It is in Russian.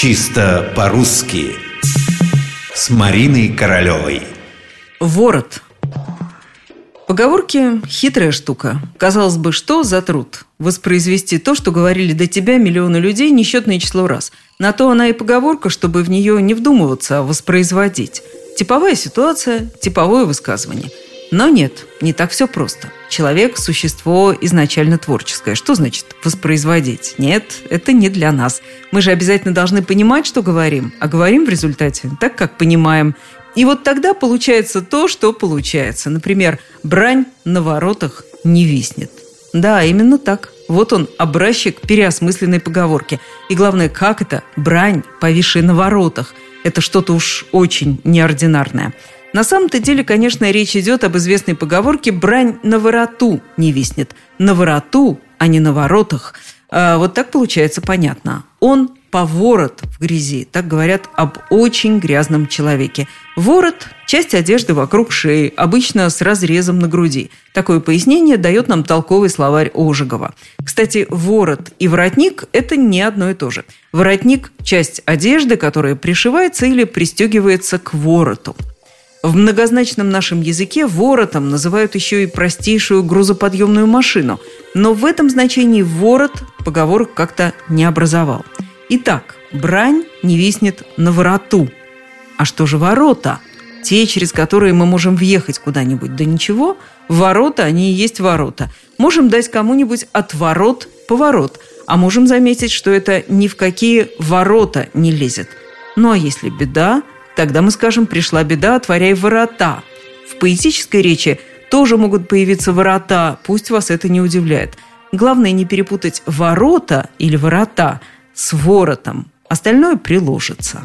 Чисто по-русски С Мариной Королевой Ворот Поговорки – хитрая штука. Казалось бы, что за труд? Воспроизвести то, что говорили до тебя миллионы людей несчетное число раз. На то она и поговорка, чтобы в нее не вдумываться, а воспроизводить. Типовая ситуация, типовое высказывание – но нет, не так все просто. Человек – существо изначально творческое. Что значит воспроизводить? Нет, это не для нас. Мы же обязательно должны понимать, что говорим, а говорим в результате так, как понимаем. И вот тогда получается то, что получается. Например, брань на воротах не виснет. Да, именно так. Вот он, образчик переосмысленной поговорки. И главное, как это? Брань, повисшая на воротах. Это что-то уж очень неординарное. На самом-то деле, конечно, речь идет об известной поговорке «брань на вороту не виснет». На вороту, а не на воротах. А вот так получается понятно. Он по ворот в грязи. Так говорят об очень грязном человеке. Ворот – часть одежды вокруг шеи, обычно с разрезом на груди. Такое пояснение дает нам толковый словарь Ожегова. Кстати, ворот и воротник – это не одно и то же. Воротник – часть одежды, которая пришивается или пристегивается к вороту. В многозначном нашем языке воротом называют еще и простейшую грузоподъемную машину, но в этом значении ворот поговорок как-то не образовал. Итак, брань не виснет на вороту. А что же ворота? Те, через которые мы можем въехать куда-нибудь. Да ничего, ворота, они и есть ворота. Можем дать кому-нибудь отворот поворот, а можем заметить, что это ни в какие ворота не лезет. Ну а если беда, Тогда мы скажем «пришла беда, отворяй ворота». В поэтической речи тоже могут появиться ворота, пусть вас это не удивляет. Главное не перепутать ворота или ворота с воротом. Остальное приложится.